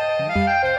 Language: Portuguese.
Música